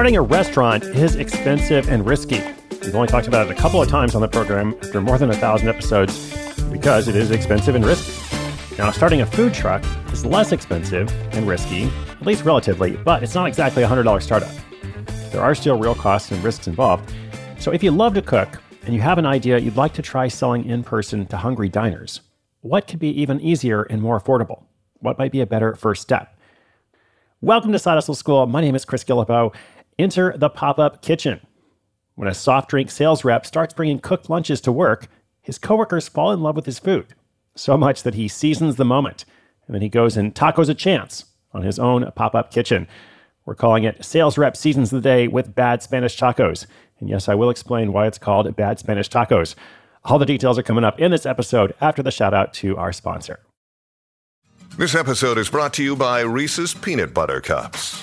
Starting a restaurant is expensive and risky. We've only talked about it a couple of times on the program after more than a thousand episodes because it is expensive and risky. Now, starting a food truck is less expensive and risky, at least relatively, but it's not exactly a $100 startup. There are still real costs and risks involved. So, if you love to cook and you have an idea you'd like to try selling in person to hungry diners, what could be even easier and more affordable? What might be a better first step? Welcome to Side Hustle School. My name is Chris Guillebeau. Enter the pop up kitchen. When a soft drink sales rep starts bringing cooked lunches to work, his coworkers fall in love with his food, so much that he seasons the moment, and then he goes and tacos a chance on his own pop up kitchen. We're calling it Sales Rep Seasons of the Day with Bad Spanish Tacos. And yes, I will explain why it's called Bad Spanish Tacos. All the details are coming up in this episode after the shout out to our sponsor. This episode is brought to you by Reese's Peanut Butter Cups.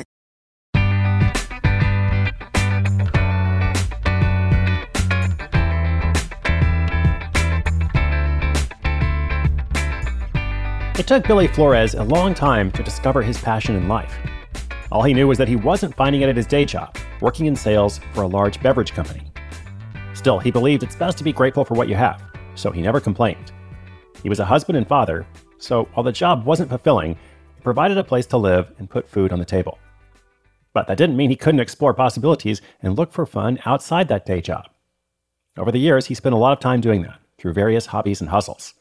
It took Billy Flores a long time to discover his passion in life. All he knew was that he wasn't finding it at his day job, working in sales for a large beverage company. Still, he believed it's best to be grateful for what you have, so he never complained. He was a husband and father, so while the job wasn't fulfilling, it provided a place to live and put food on the table. But that didn't mean he couldn't explore possibilities and look for fun outside that day job. Over the years, he spent a lot of time doing that through various hobbies and hustles.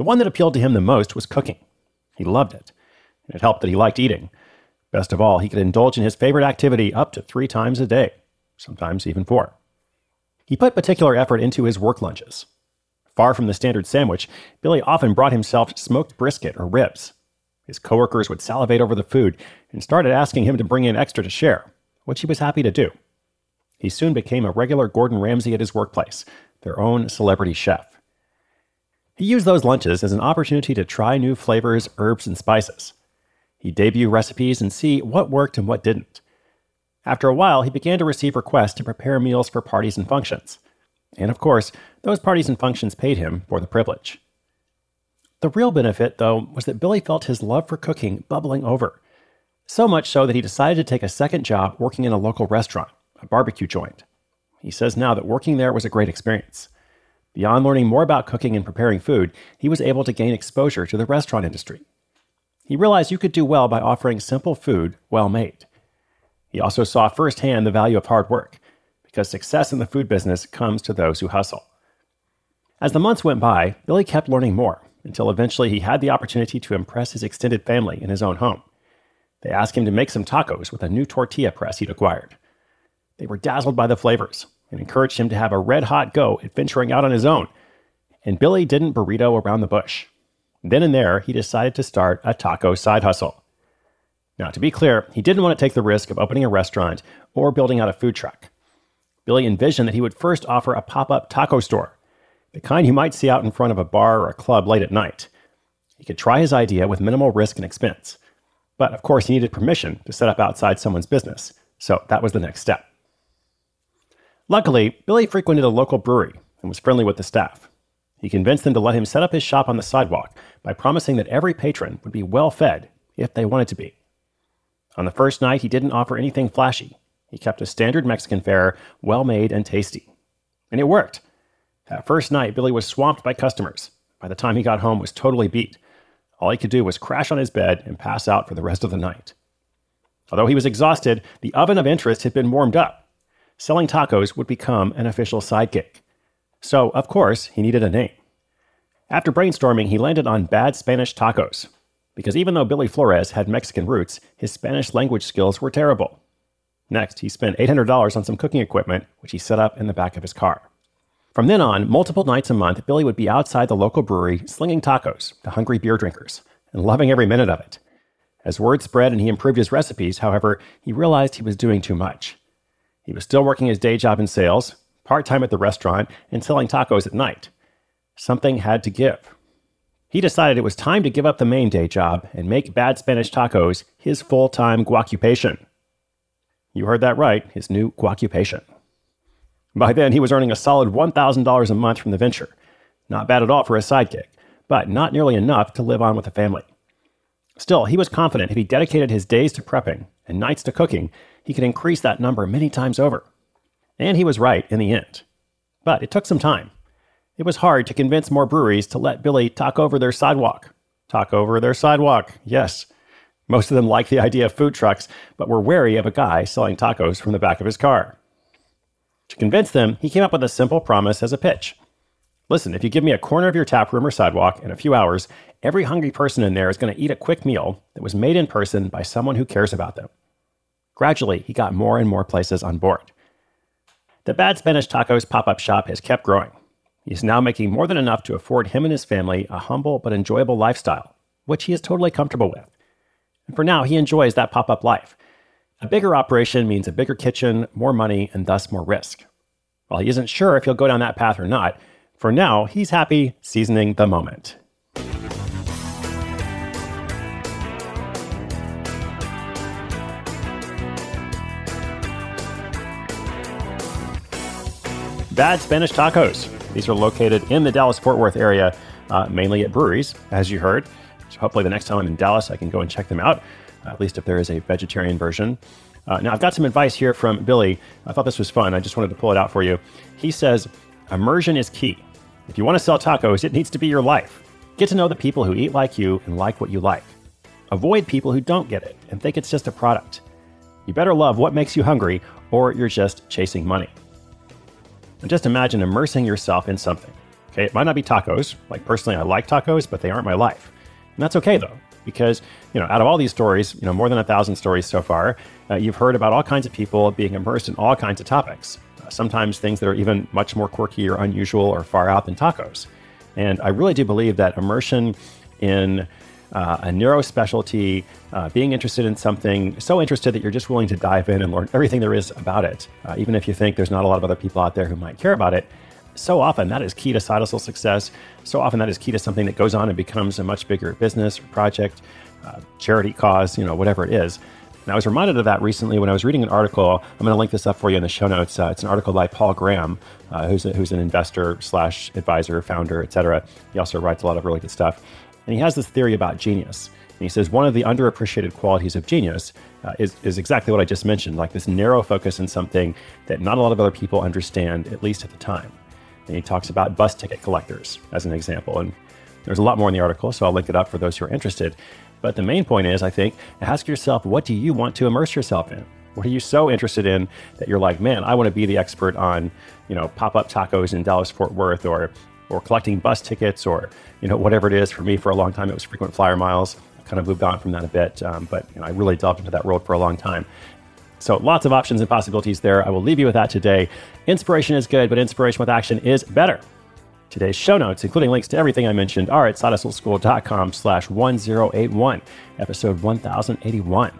The one that appealed to him the most was cooking. He loved it, and it helped that he liked eating. Best of all, he could indulge in his favorite activity up to three times a day, sometimes even four. He put particular effort into his work lunches. Far from the standard sandwich, Billy often brought himself smoked brisket or ribs. His coworkers would salivate over the food and started asking him to bring in extra to share, which he was happy to do. He soon became a regular Gordon Ramsay at his workplace, their own celebrity chef. He used those lunches as an opportunity to try new flavors, herbs, and spices. He'd debut recipes and see what worked and what didn't. After a while, he began to receive requests to prepare meals for parties and functions. And of course, those parties and functions paid him for the privilege. The real benefit, though, was that Billy felt his love for cooking bubbling over. So much so that he decided to take a second job working in a local restaurant, a barbecue joint. He says now that working there was a great experience. Beyond learning more about cooking and preparing food, he was able to gain exposure to the restaurant industry. He realized you could do well by offering simple food well made. He also saw firsthand the value of hard work, because success in the food business comes to those who hustle. As the months went by, Billy kept learning more until eventually he had the opportunity to impress his extended family in his own home. They asked him to make some tacos with a new tortilla press he'd acquired. They were dazzled by the flavors and encouraged him to have a red hot go at venturing out on his own. And Billy didn't burrito around the bush. Then and there, he decided to start a taco side hustle. Now, to be clear, he didn't want to take the risk of opening a restaurant or building out a food truck. Billy envisioned that he would first offer a pop up taco store, the kind you might see out in front of a bar or a club late at night. He could try his idea with minimal risk and expense. But of course, he needed permission to set up outside someone's business, so that was the next step. Luckily, Billy frequented a local brewery and was friendly with the staff. He convinced them to let him set up his shop on the sidewalk by promising that every patron would be well fed if they wanted to be. On the first night, he didn't offer anything flashy. He kept a standard Mexican fare, well made and tasty. And it worked. That first night, Billy was swamped by customers. By the time he got home, he was totally beat. All he could do was crash on his bed and pass out for the rest of the night. Although he was exhausted, the oven of interest had been warmed up. Selling tacos would become an official sidekick. So, of course, he needed a name. After brainstorming, he landed on Bad Spanish Tacos, because even though Billy Flores had Mexican roots, his Spanish language skills were terrible. Next, he spent $800 on some cooking equipment, which he set up in the back of his car. From then on, multiple nights a month, Billy would be outside the local brewery slinging tacos to hungry beer drinkers and loving every minute of it. As word spread and he improved his recipes, however, he realized he was doing too much. He was still working his day job in sales, part time at the restaurant, and selling tacos at night. Something had to give. He decided it was time to give up the main day job and make Bad Spanish Tacos his full time guaccupation. You heard that right, his new guaccupation. By then, he was earning a solid $1,000 a month from the venture. Not bad at all for a sidekick, but not nearly enough to live on with a family. Still, he was confident if he dedicated his days to prepping and nights to cooking, he could increase that number many times over. And he was right in the end. But it took some time. It was hard to convince more breweries to let Billy talk over their sidewalk. Talk over their sidewalk, yes. Most of them liked the idea of food trucks, but were wary of a guy selling tacos from the back of his car. To convince them, he came up with a simple promise as a pitch. Listen, if you give me a corner of your tap room or sidewalk in a few hours, every hungry person in there is going to eat a quick meal that was made in person by someone who cares about them. Gradually, he got more and more places on board. The Bad Spanish Tacos pop up shop has kept growing. He's now making more than enough to afford him and his family a humble but enjoyable lifestyle, which he is totally comfortable with. And for now, he enjoys that pop up life. A bigger operation means a bigger kitchen, more money, and thus more risk. While he isn't sure if he'll go down that path or not, for now, he's happy seasoning the moment. Bad Spanish Tacos. These are located in the Dallas Fort Worth area, uh, mainly at breweries, as you heard. So hopefully, the next time I'm in Dallas, I can go and check them out at least if there is a vegetarian version. Uh, now, I've got some advice here from Billy. I thought this was fun. I just wanted to pull it out for you. He says, Immersion is key. If you want to sell tacos, it needs to be your life. Get to know the people who eat like you and like what you like. Avoid people who don't get it and think it's just a product. You better love what makes you hungry, or you're just chasing money. And just imagine immersing yourself in something. Okay, it might not be tacos. Like personally, I like tacos, but they aren't my life. And that's okay though because you know out of all these stories you know more than a thousand stories so far uh, you've heard about all kinds of people being immersed in all kinds of topics sometimes things that are even much more quirky or unusual or far out than tacos and i really do believe that immersion in uh, a neuro specialty, uh, being interested in something so interested that you're just willing to dive in and learn everything there is about it, uh, even if you think there's not a lot of other people out there who might care about it, so often that is key to side hustle success. So often that is key to something that goes on and becomes a much bigger business, project, uh, charity cause, you know, whatever it is. And I was reminded of that recently when I was reading an article. I'm going to link this up for you in the show notes. Uh, it's an article by Paul Graham, uh, who's, a, who's an investor slash advisor, founder, etc. He also writes a lot of really good stuff. And he has this theory about genius. And he says one of the underappreciated qualities of genius uh, is, is exactly what I just mentioned, like this narrow focus in something that not a lot of other people understand, at least at the time. And he talks about bus ticket collectors as an example. And there's a lot more in the article, so I'll link it up for those who are interested. But the main point is, I think, ask yourself, what do you want to immerse yourself in? What are you so interested in that you're like, man, I want to be the expert on, you know, pop-up tacos in Dallas Fort Worth or or collecting bus tickets or you know whatever it is. For me, for a long time, it was frequent flyer miles. I kind of moved on from that a bit, um, but you know, I really delved into that world for a long time. So lots of options and possibilities there. I will leave you with that today. Inspiration is good, but inspiration with action is better. Today's show notes, including links to everything I mentioned, are at sidehustleschool.com slash 1081, episode 1081.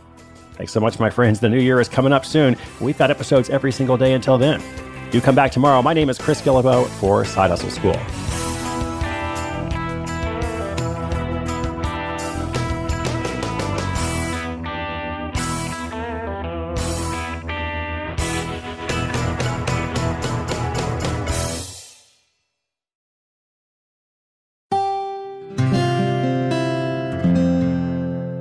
Thanks so much, my friends. The new year is coming up soon. We've got episodes every single day until then. Do come back tomorrow. My name is Chris Guillebeau for Side Hustle School.